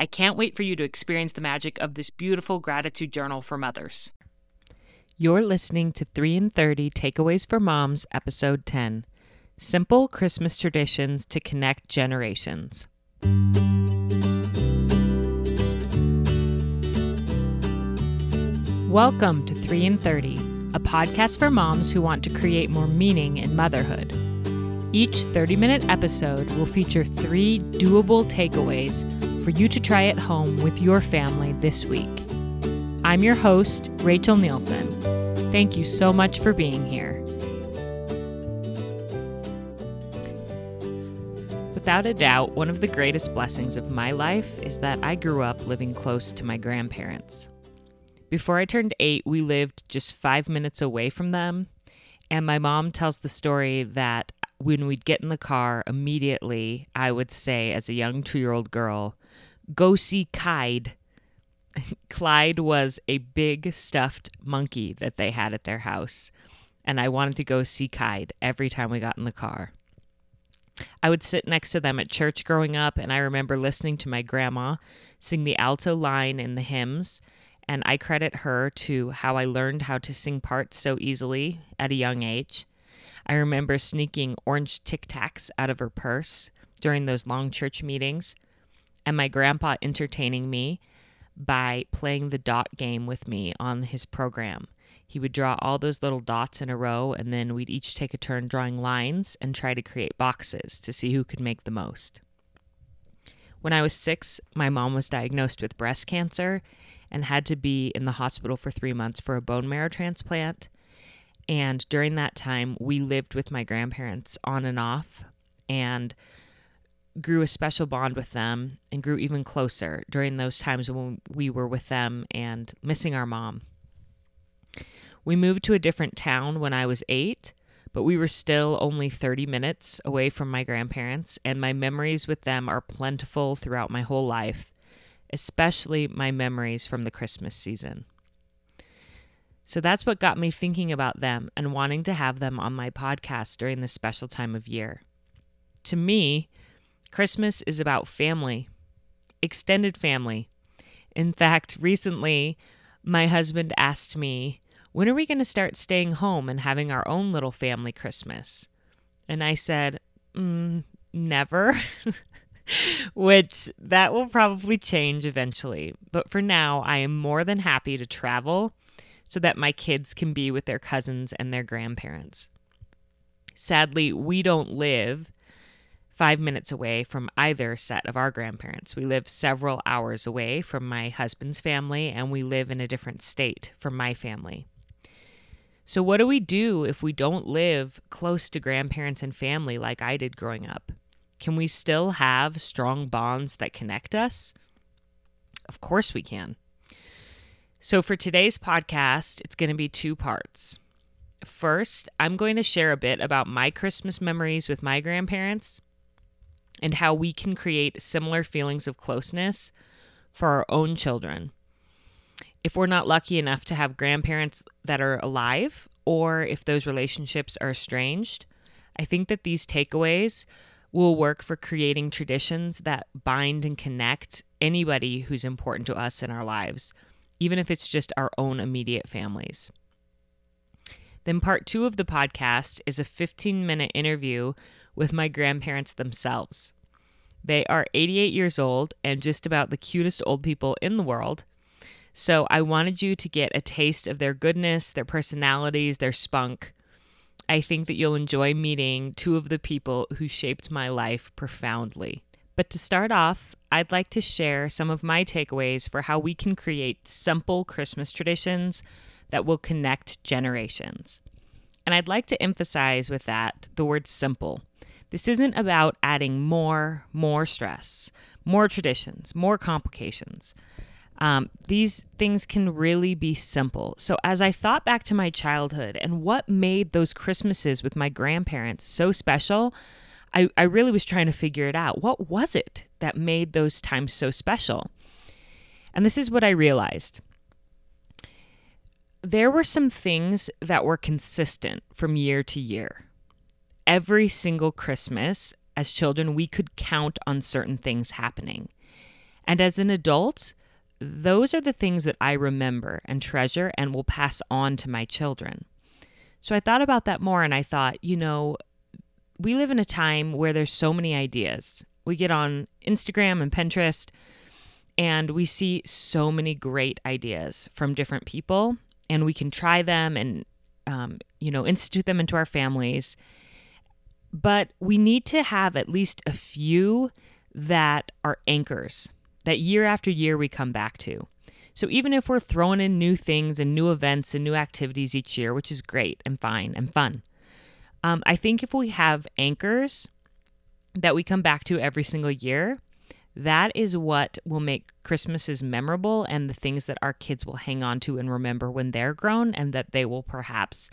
I can't wait for you to experience the magic of this beautiful gratitude journal for mothers. You're listening to 3 in 30 Takeaways for Moms, Episode 10 Simple Christmas Traditions to Connect Generations. Welcome to 3 in 30, a podcast for moms who want to create more meaning in motherhood. Each 30 minute episode will feature three doable takeaways for you to try at home with your family this week. I'm your host, Rachel Nielsen. Thank you so much for being here. Without a doubt, one of the greatest blessings of my life is that I grew up living close to my grandparents. Before I turned eight, we lived just five minutes away from them. And my mom tells the story that when we'd get in the car, immediately I would say, as a young two year old girl, go see Clyde. Clyde was a big stuffed monkey that they had at their house. And I wanted to go see Clyde every time we got in the car. I would sit next to them at church growing up, and I remember listening to my grandma sing the alto line in the hymns. And I credit her to how I learned how to sing parts so easily at a young age. I remember sneaking orange Tic Tacs out of her purse during those long church meetings, and my grandpa entertaining me by playing the dot game with me on his program. He would draw all those little dots in a row, and then we'd each take a turn drawing lines and try to create boxes to see who could make the most. When I was six, my mom was diagnosed with breast cancer and had to be in the hospital for three months for a bone marrow transplant. And during that time, we lived with my grandparents on and off and grew a special bond with them and grew even closer during those times when we were with them and missing our mom. We moved to a different town when I was eight, but we were still only 30 minutes away from my grandparents, and my memories with them are plentiful throughout my whole life, especially my memories from the Christmas season. So that's what got me thinking about them and wanting to have them on my podcast during this special time of year. To me, Christmas is about family, extended family. In fact, recently, my husband asked me, When are we going to start staying home and having our own little family Christmas? And I said, mm, Never. Which that will probably change eventually. But for now, I am more than happy to travel so that my kids can be with their cousins and their grandparents. Sadly, we don't live five minutes away from either set of our grandparents. We live several hours away from my husband's family, and we live in a different state from my family. So, what do we do if we don't live close to grandparents and family like I did growing up? Can we still have strong bonds that connect us? Of course, we can. So, for today's podcast, it's going to be two parts. First, I'm going to share a bit about my Christmas memories with my grandparents and how we can create similar feelings of closeness for our own children. If we're not lucky enough to have grandparents that are alive, or if those relationships are estranged, I think that these takeaways will work for creating traditions that bind and connect anybody who's important to us in our lives even if it's just our own immediate families. Then, part two of the podcast is a 15 minute interview with my grandparents themselves. They are 88 years old and just about the cutest old people in the world. So I wanted you to get a taste of their goodness, their personalities, their spunk. I think that you'll enjoy meeting two of the people who shaped my life profoundly. But to start off, I'd like to share some of my takeaways for how we can create simple Christmas traditions that will connect generations. And I'd like to emphasize with that the word simple. This isn't about adding more, more stress, more traditions, more complications. Um, these things can really be simple. So, as I thought back to my childhood and what made those Christmases with my grandparents so special, I, I really was trying to figure it out. What was it that made those times so special? And this is what I realized there were some things that were consistent from year to year. Every single Christmas, as children, we could count on certain things happening. And as an adult, those are the things that I remember and treasure and will pass on to my children. So I thought about that more and I thought, you know, we live in a time where there's so many ideas. We get on Instagram and Pinterest and we see so many great ideas from different people and we can try them and um, you know institute them into our families but we need to have at least a few that are anchors that year after year we come back to. So even if we're throwing in new things and new events and new activities each year, which is great and fine and fun, um, I think if we have anchors that we come back to every single year, that is what will make Christmases memorable and the things that our kids will hang on to and remember when they're grown and that they will perhaps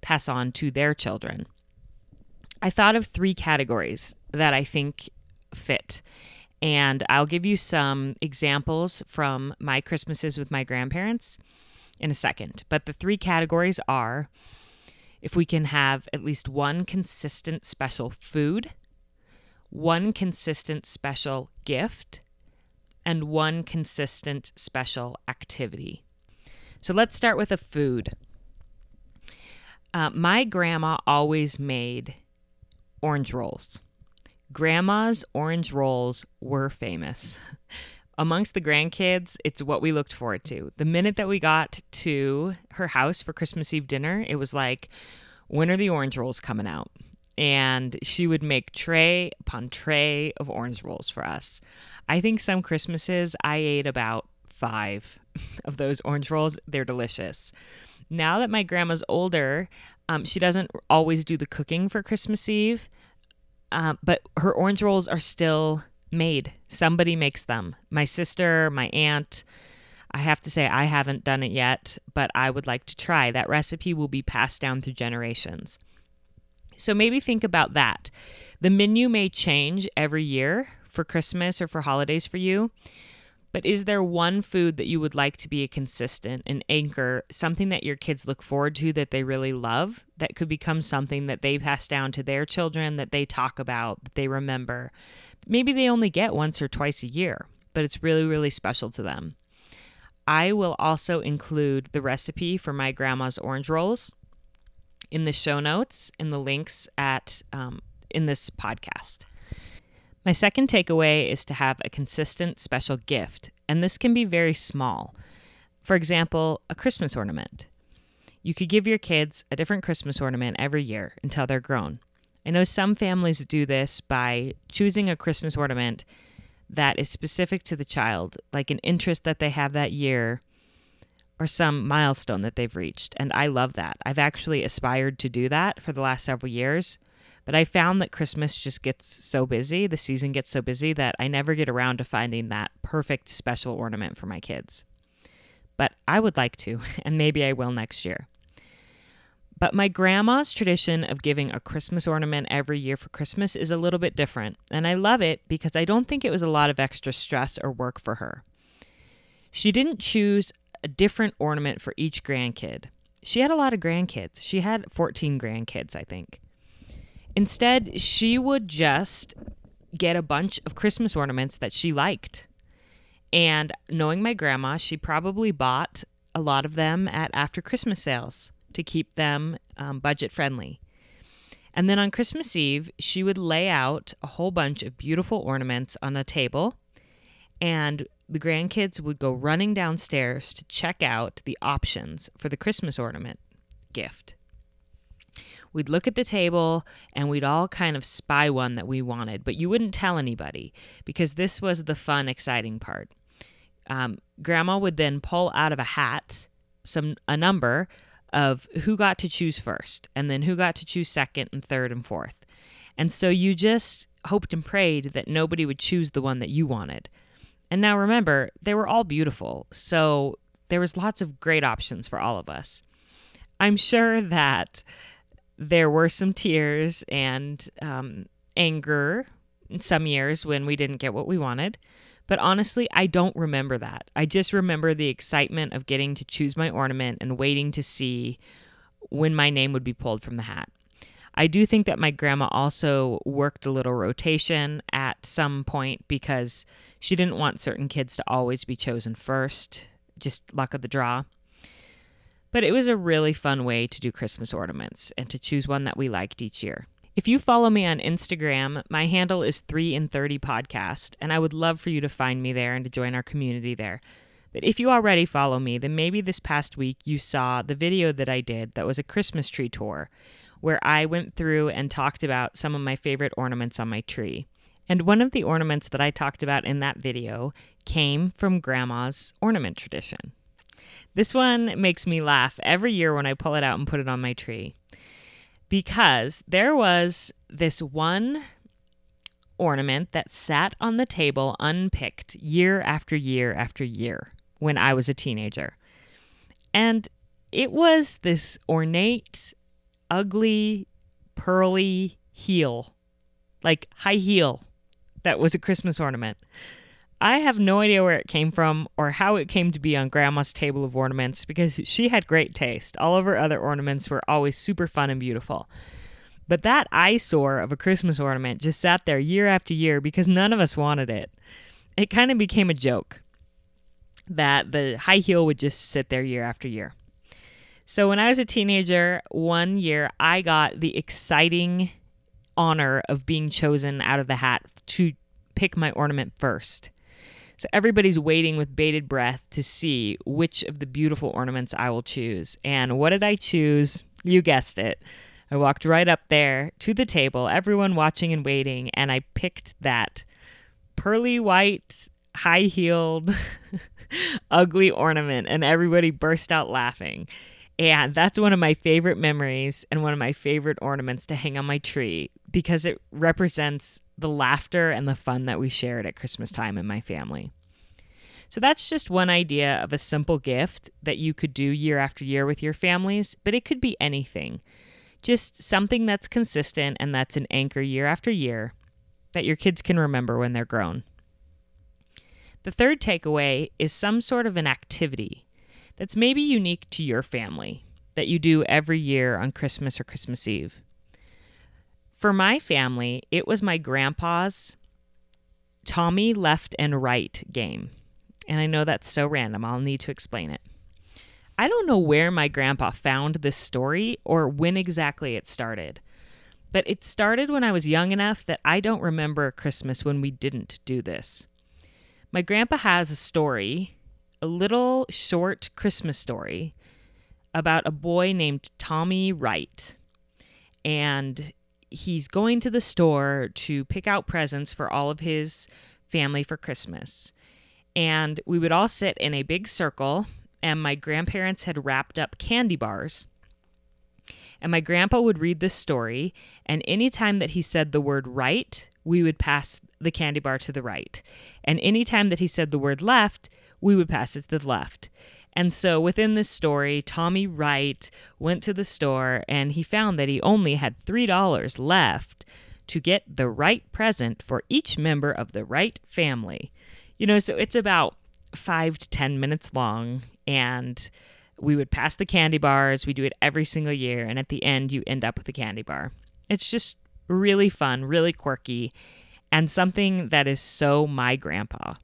pass on to their children. I thought of three categories that I think fit. And I'll give you some examples from my Christmases with my grandparents in a second. But the three categories are if we can have at least one consistent special food, one consistent special gift, and one consistent special activity. So let's start with a food. Uh, my grandma always made orange rolls. Grandma's orange rolls were famous. Amongst the grandkids, it's what we looked forward to. The minute that we got to her house for Christmas Eve dinner, it was like, when are the orange rolls coming out? And she would make tray upon tray of orange rolls for us. I think some Christmases I ate about five of those orange rolls. They're delicious. Now that my grandma's older, um, she doesn't always do the cooking for Christmas Eve, uh, but her orange rolls are still made. Somebody makes them. My sister, my aunt. I have to say, I haven't done it yet, but I would like to try. That recipe will be passed down through generations. So maybe think about that. The menu may change every year for Christmas or for holidays for you, but is there one food that you would like to be a consistent, an anchor, something that your kids look forward to that they really love, that could become something that they pass down to their children, that they talk about, that they remember? Maybe they only get once or twice a year, but it's really, really special to them. I will also include the recipe for my grandma's orange rolls in the show notes, in the links at um, in this podcast. My second takeaway is to have a consistent special gift, and this can be very small. For example, a Christmas ornament. You could give your kids a different Christmas ornament every year until they're grown. I know some families do this by choosing a Christmas ornament that is specific to the child, like an interest that they have that year or some milestone that they've reached. And I love that. I've actually aspired to do that for the last several years. But I found that Christmas just gets so busy, the season gets so busy that I never get around to finding that perfect special ornament for my kids. But I would like to, and maybe I will next year. But my grandma's tradition of giving a Christmas ornament every year for Christmas is a little bit different, and I love it because I don't think it was a lot of extra stress or work for her. She didn't choose a different ornament for each grandkid. She had a lot of grandkids. She had 14 grandkids, I think. Instead, she would just get a bunch of Christmas ornaments that she liked. And knowing my grandma, she probably bought a lot of them at after Christmas sales to keep them um, budget friendly. And then on Christmas Eve, she would lay out a whole bunch of beautiful ornaments on a table, and the grandkids would go running downstairs to check out the options for the Christmas ornament gift. We'd look at the table and we'd all kind of spy one that we wanted, but you wouldn't tell anybody because this was the fun, exciting part. Um, Grandma would then pull out of a hat some a number of who got to choose first, and then who got to choose second and third and fourth. And so you just hoped and prayed that nobody would choose the one that you wanted. And now remember, they were all beautiful, so there was lots of great options for all of us. I'm sure that there were some tears and um, anger in some years when we didn't get what we wanted. But honestly, I don't remember that. I just remember the excitement of getting to choose my ornament and waiting to see when my name would be pulled from the hat. I do think that my grandma also worked a little rotation at some point because she didn't want certain kids to always be chosen first, just luck of the draw. But it was a really fun way to do Christmas ornaments and to choose one that we liked each year. If you follow me on Instagram, my handle is 3 in 30 podcast, and I would love for you to find me there and to join our community there. But if you already follow me, then maybe this past week you saw the video that I did that was a Christmas tree tour, where I went through and talked about some of my favorite ornaments on my tree. And one of the ornaments that I talked about in that video came from Grandma's ornament tradition. This one makes me laugh every year when I pull it out and put it on my tree because there was this one ornament that sat on the table unpicked year after year after year when I was a teenager. And it was this ornate, ugly, pearly heel, like high heel, that was a Christmas ornament. I have no idea where it came from or how it came to be on Grandma's table of ornaments because she had great taste. All of her other ornaments were always super fun and beautiful. But that eyesore of a Christmas ornament just sat there year after year because none of us wanted it. It kind of became a joke that the high heel would just sit there year after year. So when I was a teenager, one year I got the exciting honor of being chosen out of the hat to pick my ornament first. So everybody's waiting with bated breath to see which of the beautiful ornaments I will choose. And what did I choose? You guessed it. I walked right up there to the table, everyone watching and waiting, and I picked that pearly white, high heeled, ugly ornament, and everybody burst out laughing. And that's one of my favorite memories and one of my favorite ornaments to hang on my tree because it represents the laughter and the fun that we shared at Christmas time in my family. So that's just one idea of a simple gift that you could do year after year with your families, but it could be anything. Just something that's consistent and that's an anchor year after year that your kids can remember when they're grown. The third takeaway is some sort of an activity that's maybe unique to your family that you do every year on Christmas or Christmas Eve. For my family, it was my grandpa's Tommy left and right game. And I know that's so random, I'll need to explain it. I don't know where my grandpa found this story or when exactly it started, but it started when I was young enough that I don't remember a Christmas when we didn't do this. My grandpa has a story a little short Christmas story about a boy named Tommy Wright. And he's going to the store to pick out presents for all of his family for Christmas. And we would all sit in a big circle, and my grandparents had wrapped up candy bars. And my grandpa would read this story, and anytime that he said the word right, we would pass the candy bar to the right. And anytime that he said the word left, we would pass it to the left. And so within this story, Tommy Wright went to the store and he found that he only had $3 left to get the right present for each member of the Wright family. You know, so it's about five to 10 minutes long. And we would pass the candy bars. We do it every single year. And at the end, you end up with a candy bar. It's just really fun, really quirky, and something that is so my grandpa.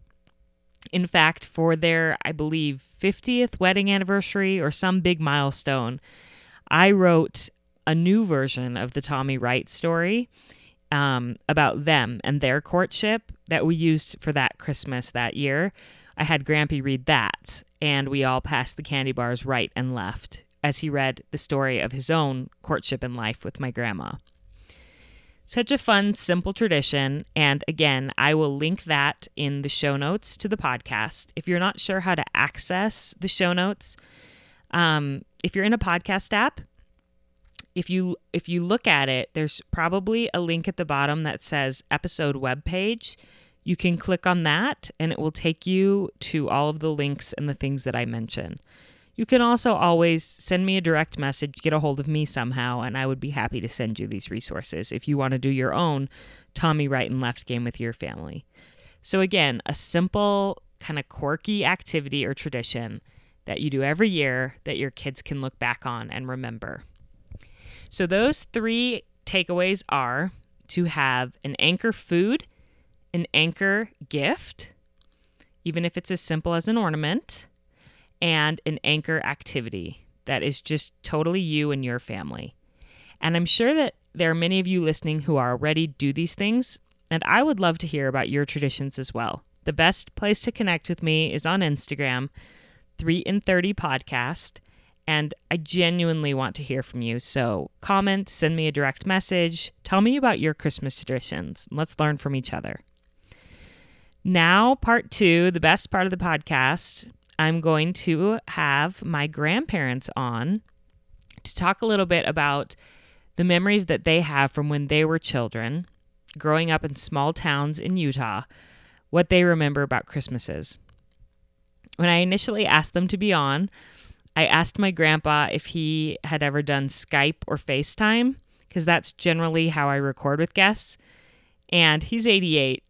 In fact, for their, I believe, 50th wedding anniversary or some big milestone, I wrote a new version of the Tommy Wright story um, about them and their courtship that we used for that Christmas that year. I had Grampy read that, and we all passed the candy bars right and left as he read the story of his own courtship and life with my grandma. Such a fun, simple tradition. And again, I will link that in the show notes to the podcast. If you're not sure how to access the show notes, um, if you're in a podcast app, if you if you look at it, there's probably a link at the bottom that says episode web page. You can click on that and it will take you to all of the links and the things that I mention. You can also always send me a direct message, get a hold of me somehow, and I would be happy to send you these resources if you want to do your own Tommy right and left game with your family. So, again, a simple, kind of quirky activity or tradition that you do every year that your kids can look back on and remember. So, those three takeaways are to have an anchor food, an anchor gift, even if it's as simple as an ornament, and an anchor activity that is just totally you and your family. And I'm sure that there are many of you listening who are already do these things, and I would love to hear about your traditions as well. The best place to connect with me is on Instagram, 3 in 30 podcast, and I genuinely want to hear from you. So comment, send me a direct message, tell me about your Christmas traditions. Let's learn from each other. Now, part two, the best part of the podcast. I'm going to have my grandparents on to talk a little bit about the memories that they have from when they were children, growing up in small towns in Utah, what they remember about Christmases. When I initially asked them to be on, I asked my grandpa if he had ever done Skype or FaceTime, because that's generally how I record with guests. And he's 88.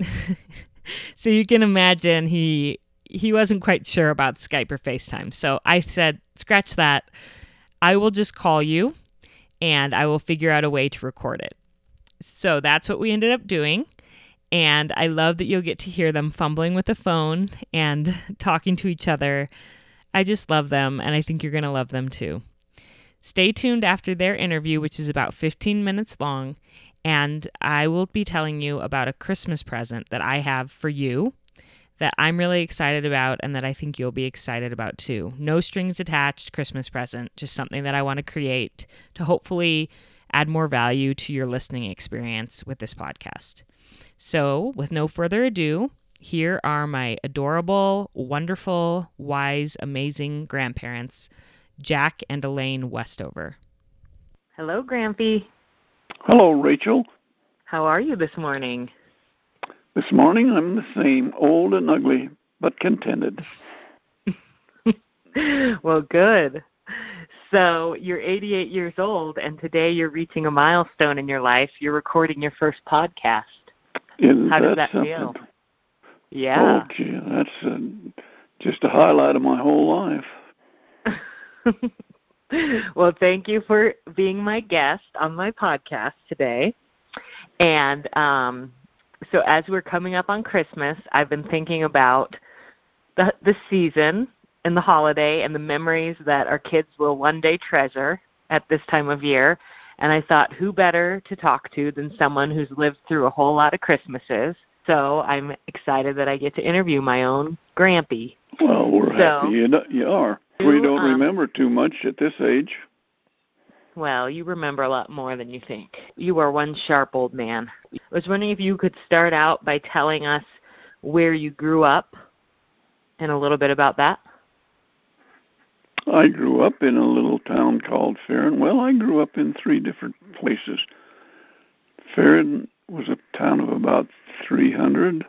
so you can imagine he he wasn't quite sure about Skype or FaceTime. So I said, scratch that. I will just call you and I will figure out a way to record it. So that's what we ended up doing. And I love that you'll get to hear them fumbling with the phone and talking to each other. I just love them, and I think you're going to love them too. Stay tuned after their interview, which is about 15 minutes long, and I will be telling you about a Christmas present that I have for you that I'm really excited about and that I think you'll be excited about too. No strings attached Christmas present, just something that I want to create to hopefully add more value to your listening experience with this podcast. So, with no further ado, here are my adorable, wonderful, wise, amazing grandparents, Jack and Elaine Westover. Hello, Grampy. Hello, Rachel. How are you this morning? This morning I'm the same, old and ugly, but contented. well, good. So you're 88 years old, and today you're reaching a milestone in your life. You're recording your first podcast. Isn't How does that, that feel? Yeah. Oh, gee, that's uh, just a highlight of my whole life. well, thank you for being my guest on my podcast today. And um, so as we're coming up on Christmas, I've been thinking about the the season and the holiday and the memories that our kids will one day treasure at this time of year. And I thought, who better to talk to than someone who's lived through a whole lot of Christmases? So I'm excited that I get to interview my own Grampy. Well, we're So- happy you, you are. We don't um, remember too much at this age. Well, you remember a lot more than you think. You are one sharp old man. I was wondering if you could start out by telling us where you grew up and a little bit about that. I grew up in a little town called Ferron. Well, I grew up in three different places. Ferron was a town of about 300.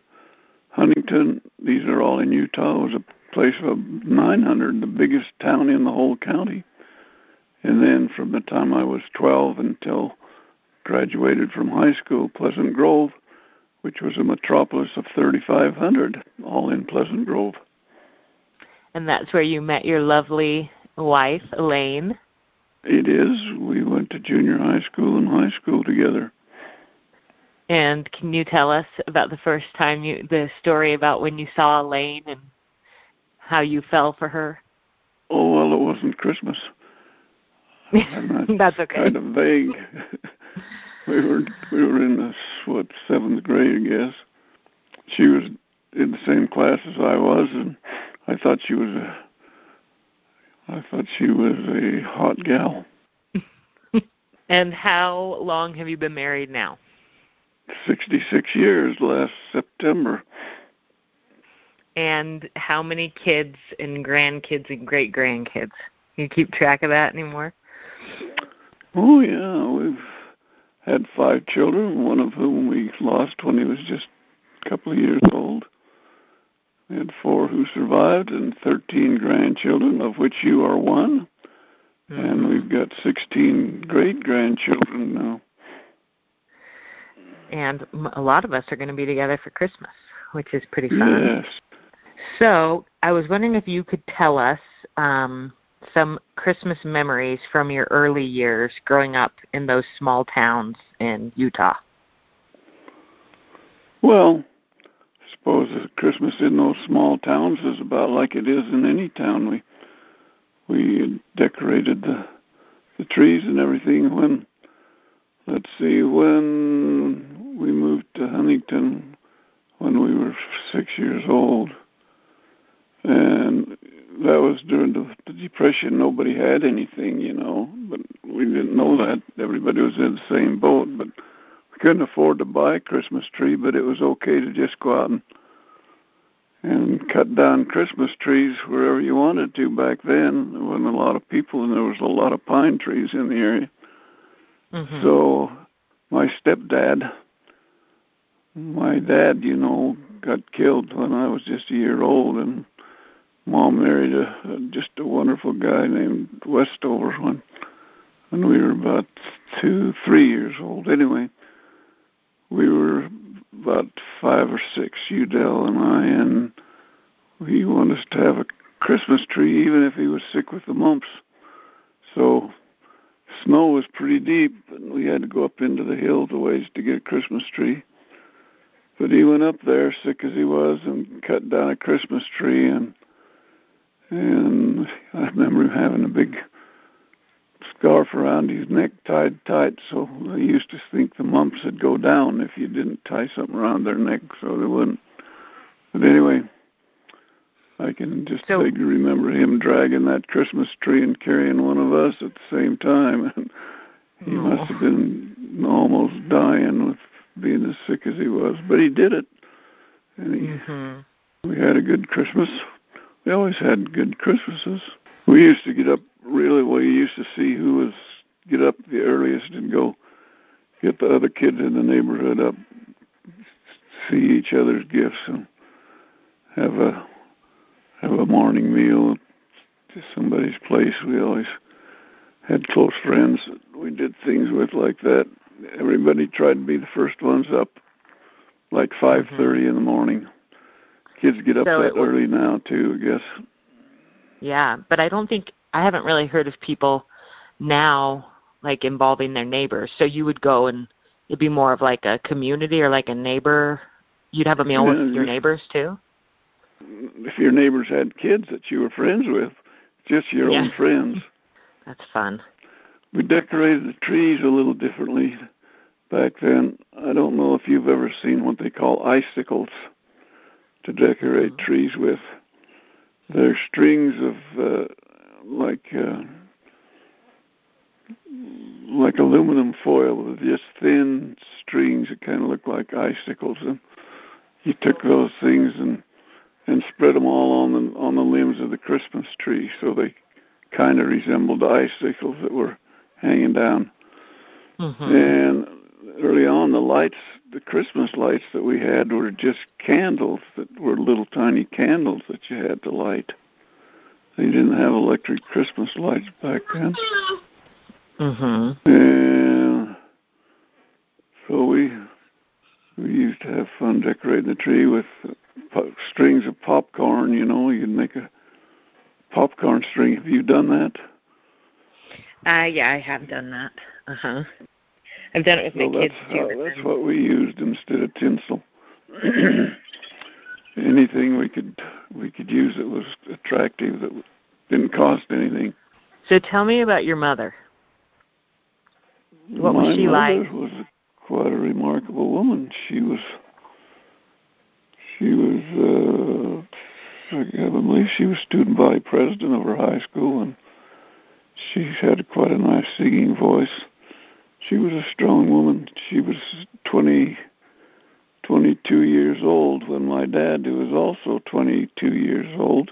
Huntington, these are all in Utah, was a place of 900, the biggest town in the whole county. And then from the time I was 12 until graduated from high school, Pleasant Grove, which was a metropolis of 3,500, all in Pleasant Grove. And that's where you met your lovely wife, Elaine. It is. We went to junior high school and high school together. And can you tell us about the first time you, the story about when you saw Elaine and how you fell for her? Oh, well, it wasn't Christmas. That's okay. Kind of vague. we were we were in the what seventh grade, I guess. She was in the same class as I was, and I thought she was a I thought she was a hot gal. and how long have you been married now? 66 years last September. And how many kids and grandkids and great grandkids? You keep track of that anymore? Oh yeah, we've had five children, one of whom we lost when he was just a couple of years old. We had four who survived and 13 grandchildren, of which you are one. Mm-hmm. And we've got 16 great grandchildren now. And a lot of us are going to be together for Christmas, which is pretty fun. Yes. So I was wondering if you could tell us um, some Christmas memories from your early years growing up in those small towns in Utah. Well, I suppose Christmas in those small towns is about like it is in any town. We we decorated the the trees and everything when let's see when we moved to Huntington when we were six years old and that was during the, the depression nobody had anything you know but we didn't know that everybody was in the same boat but we couldn't afford to buy a christmas tree but it was okay to just go out and and cut down Christmas trees wherever you wanted to back then. There wasn't a lot of people, and there was a lot of pine trees in the area. Mm-hmm. So my stepdad, my dad, you know, got killed when I was just a year old, and mom married a, a just a wonderful guy named Westover when when we were about two, three years old. Anyway, we were about five or six, Udell and I, and he wanted us to have a Christmas tree, even if he was sick with the mumps. So snow was pretty deep, and we had to go up into the hills a ways to get a Christmas tree. But he went up there, sick as he was, and cut down a Christmas tree, and and I remember him having a big scarf around his neck tied tight, so they used to think the mumps would go down if you didn't tie something around their neck, so they wouldn't. But anyway, I can just so, vaguely remember him dragging that Christmas tree and carrying one of us at the same time. he oh. must have been almost dying with being as sick as he was, but he did it, and he. Mm-hmm. We had a good Christmas. We always had good Christmases. We used to get up really well. You used to see who was get up the earliest and go get the other kids in the neighborhood up, see each other's gifts, and have a have a morning meal to somebody's place. We always had close friends that we did things with like that. Everybody tried to be the first ones up, like five thirty mm-hmm. in the morning. Kids get up so that was, early now too, I guess. Yeah, but I don't think I haven't really heard of people now like involving their neighbors. So you would go and it'd be more of like a community or like a neighbor. You'd have a meal yeah, with your neighbors too if your neighbors had kids that you were friends with, just your yeah. own friends. That's fun. We decorated the trees a little differently back then. I don't know if you've ever seen what they call icicles to decorate trees with. They're strings of uh, like uh, like aluminum foil with just thin strings that kind of look like icicles, and you took those things and and spread them all on the on the limbs of the Christmas tree, so they kind of resembled icicles that were hanging down. Mm-hmm. And early on, the lights, the Christmas lights that we had, were just candles that were little tiny candles that you had to light. They didn't have electric Christmas lights back then. Mm-hmm. And so we we used to have fun decorating the tree with strings of popcorn. You know, you'd make a popcorn string. Have you done that? Uh, yeah, I have done that. Uh huh. I've done it with my kids too. How, that's what we used instead of tinsel. Anything we could we could use that was attractive that didn't cost anything. So tell me about your mother. What My was she mother like? was quite a remarkable woman. She was she was uh, I believe she was student body president of her high school, and she had quite a nice singing voice. She was a strong woman. She was 20, 22 years old when my dad, who was also 22 years old,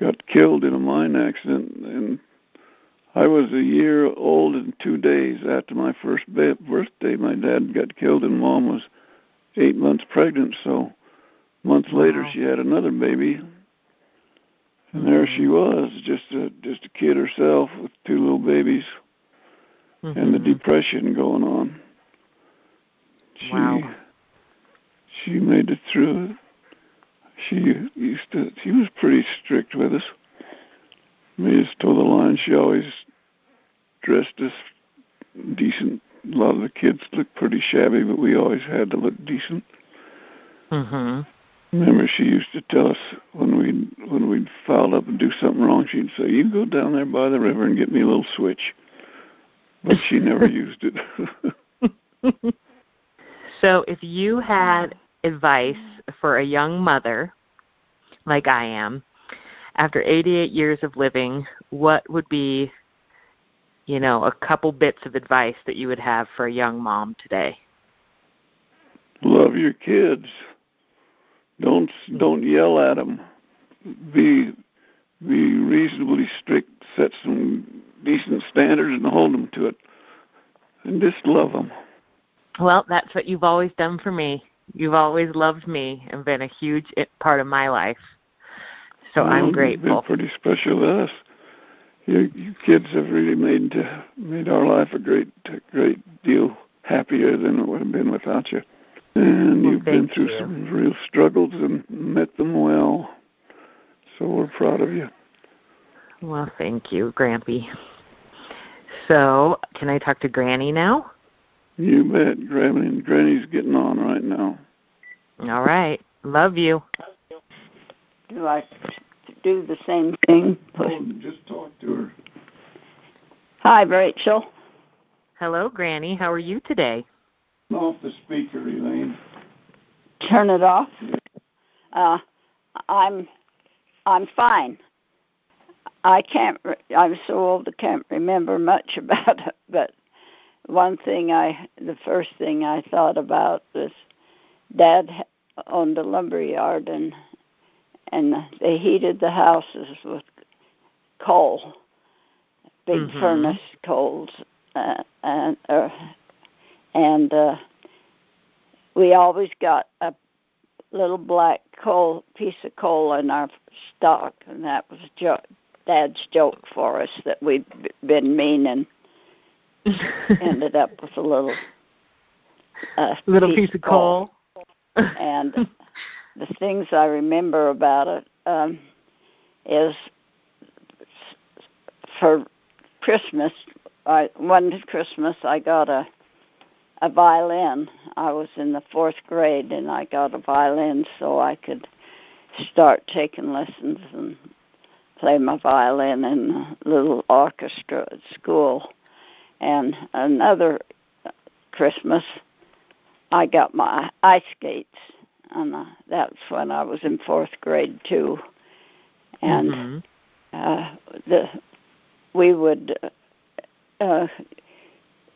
got killed in a mine accident. And I was a year old and two days after my first birthday. My dad got killed, and mom was eight months pregnant. So months later, Wow. she had another baby, and there she mm-hmm. was, just a just a kid herself with two little babies, and the Mhm. depression going on. She Wow. she made it through. She used to. She was pretty strict with us. Made us toe the line. She always dressed us decent. A lot of the kids looked pretty shabby, but we always had to look decent. Mhm. Remember, she used to tell us when we when we'd fouled up and do something wrong, she'd say, "You go down there by the river and get me a little switch." But she never used it. So, if you had advice for a young mother, like I am, after 88 years of living, what would be, you know, a couple bits of advice that you would have for a young mom today? Love your kids. Don't don't yell at them. Be be reasonably strict. Set some decent standards and hold them to it. And just love them. Well, that's what you've always done for me. You've always loved me and been a huge part of my life. So I'm You've grateful. Been pretty special to us. You, you kids have really made uh, made our life a great a great deal happier than it would have been without you. And Well, you've been through you. some real struggles and met them well. So we're proud of you. Well, thank you, Grampy. So, can I talk to Granny now? You bet. Granny, Granny's getting on right now. All right. Love you. Do I do the same thing? Oh, just talk to her. Hi, Rachel. Hello, Granny. How are you today? Off the speaker, Elaine. Turn it off. Uh, I'm I'm fine. I can't. Re- I'm so old I can't remember much about it. But one thing I, the first thing I thought about was, Dad owned a lumber yard and and they heated the houses with coal, big Mhm. furnace coals, uh, and uh, and uh, we always got a little black coal piece of coal in our stock, and that was jo- Dad's joke for us that we'd been mean and ended up with a little uh, Little piece of coal. and the things I remember about it um, is for Christmas. I, one Christmas I got a a violin. I was in the fourth grade and I got a violin so I could start taking lessons and play my violin in a little orchestra at school. And another Christmas, I got my ice skates, and uh, that's when I was in fourth grade too. And Mhm. uh, the we would uh,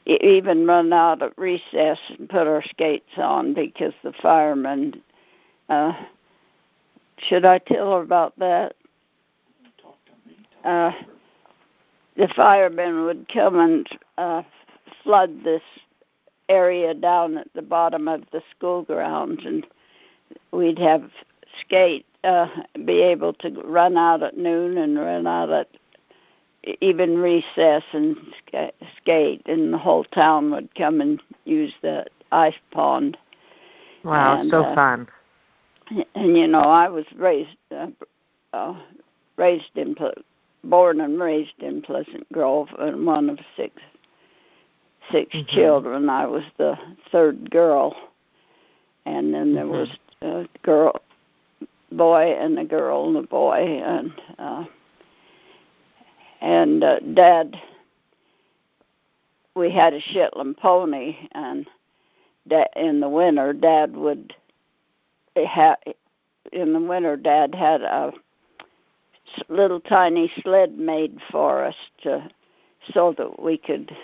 even run out at recess and put our skates on because the firemen. Uh, should I tell her about that? Uh, the firemen would come and uh, flood this area down at the bottom of the school grounds, and we'd have skate uh, be able to run out at noon and run out at even recess and ska- skate, and the whole town would come and use the ice pond. Wow, And, so uh, fun. And you know, I was raised uh, uh, raised in born and raised in Pleasant Grove, and one of six 6 Mhm. children. I was the third girl, and then there Mhm. was a girl, boy, and a girl and a boy, and uh, and uh, Dad we had a Shetland pony, and da- in the winter, Dad would have. In the winter, Dad had a little tiny sled made for us to, so that we could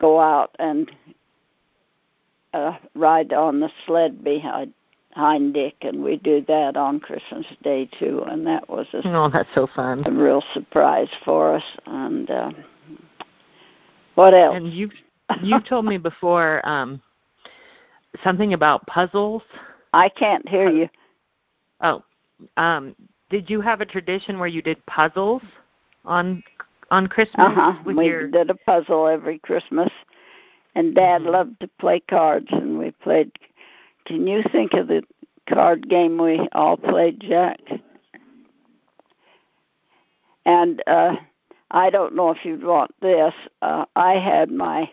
go out and uh, ride on the sled behind behind Dick, and we do that on Christmas Day too, and that was a, Oh, that's so fun. a real surprise for us. And um, what else? And you you told me before um something about puzzles. I can't hear you. Oh, um did you have a tradition where you did puzzles on on Christmas Uh huh. We your did a puzzle every Christmas, and Dad Mhm. loved to play cards, and we played. Can you think of the card game we all played, Jack? And uh I don't know if you'd want this. Uh I had my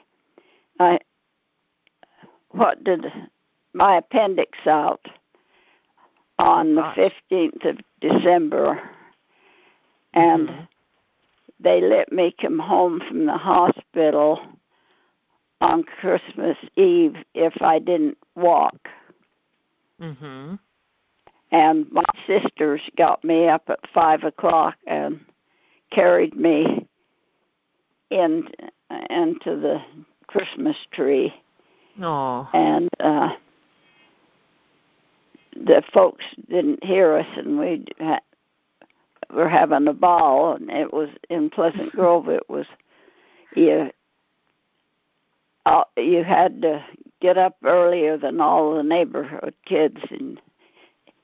I what did my appendix out on the fifteenth of December and Mhm. they let me come home from the hospital on Christmas Eve if I didn't walk. Mhm. And my sisters got me up at five o'clock and carried me in into the Christmas tree. Oh. And uh, the folks didn't hear us, and we ha- were having a ball. And it was in Pleasant Grove. It was you. Uh, you had to get up earlier than all the neighborhood kids, and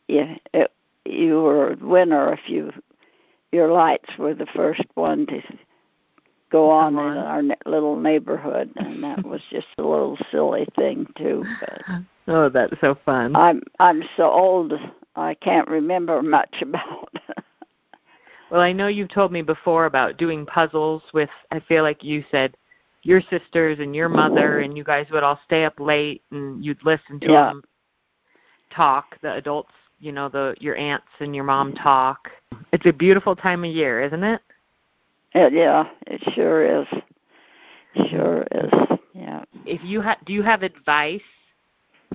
you it, you were a winner if you your lights were the first one to go on, Come in our ne- little neighborhood, and that was just a little silly thing too. But Oh, that's so fun. I'm I'm so old I can't remember much about. Well, I know you've told me before about doing puzzles with I feel like you said your sisters and your mother and you guys would all stay up late and you'd listen to Yeah. them talk, the adults, you know, the your aunts and your mom mm-hmm. talk. It's a beautiful time of year, isn't it? Yeah, it sure is. Sure is. Yeah. If you ha- do you have advice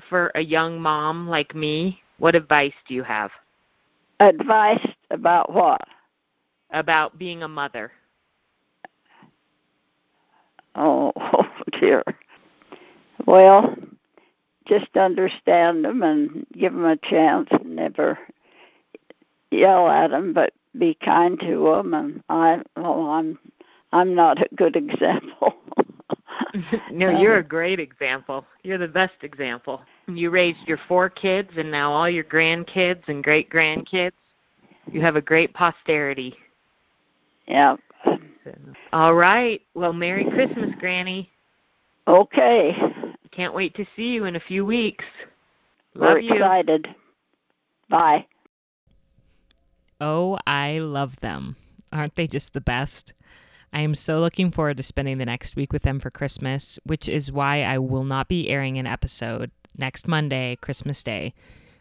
for a young mom like me? What advice do you have Advice about what? about being a mother? Oh, oh dear. Well, just understand them and give them a chance. Never yell at them, but be kind to them. And I, well, I'm, I'm not a good example. no, you're uh, a great example. You're the best example. You raised your four kids and now all your grandkids and great grandkids. You have a great posterity. Yeah. All right. Well, Merry Christmas, Grampy. Okay. Can't wait to see you in a few weeks. We're Love you. excited. Bye. Oh, I love them. Aren't they just the best? I am so looking forward to spending the next week with them for Christmas, which is why I will not be airing an episode next Monday, Christmas Day,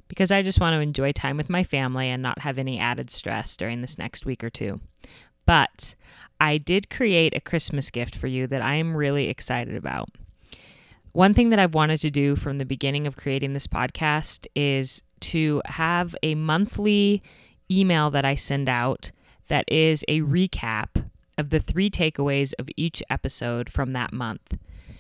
because I just want to enjoy time with my family and not have any added stress during this next week or two. But I did create a Christmas gift for you that I am really excited about. One thing that I've wanted to do from the beginning of creating this podcast is to have a monthly email that I send out that is a recap of the three takeaways of each episode from that month.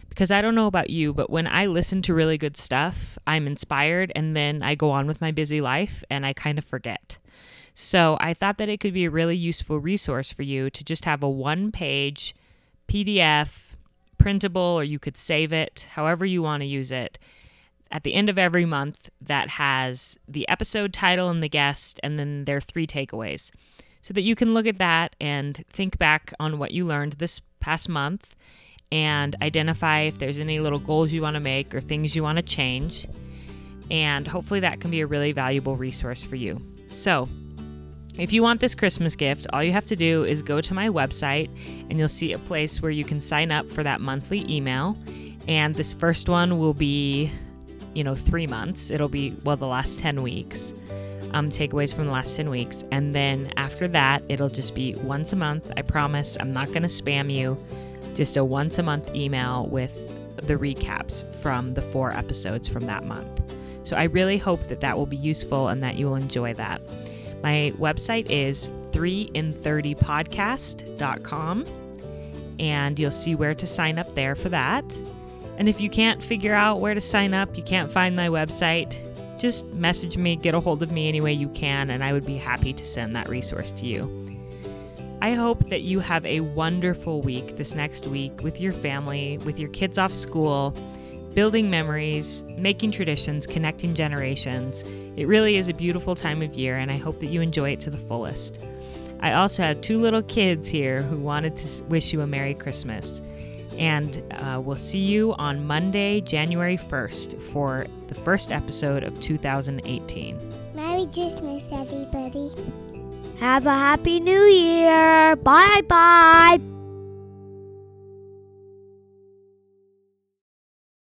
Because I don't know about you, but when I listen to really good stuff, I'm inspired and then I go on with my busy life and I kind of forget. So I thought that it could be a really useful resource for you to just have a one page PDF, printable, or you could save it however you want to use it at the end of every month that has the episode title and the guest and then their three takeaways so that you can look at that and think back on what you learned this past month and identify if there's any little goals you want to make or things you want to change. And hopefully that can be a really valuable resource for you. So, if you want this Christmas gift, all you have to do is go to my website and you'll see a place where you can sign up for that monthly email. And this first one will be, you know, three months. It'll be, well, the last 10 weeks um, takeaways from the last 10 weeks. And then after that, it'll just be once a month. I promise I'm not going to spam you. just a once a month email with the recaps from the four episodes from that month. So I really hope that that will be useful and that you will enjoy that. My website is 3in30podcast.com and you'll see where to sign up there for that. And if you can't figure out where to sign up, you can't find my website, just message me, get a hold of me any way you can, and I would be happy to send that resource to you. I hope that you have a wonderful week this next week with your family, with your kids off school, building memories, making traditions, connecting generations. It really is a beautiful time of year, and I hope that you enjoy it to the fullest. I also have two little kids here who wanted to wish you a Merry Christmas. And uh, we'll see you on Monday, January 1st for the first episode of 2018. Merry Christmas, everybody. Have a happy new year. Bye bye.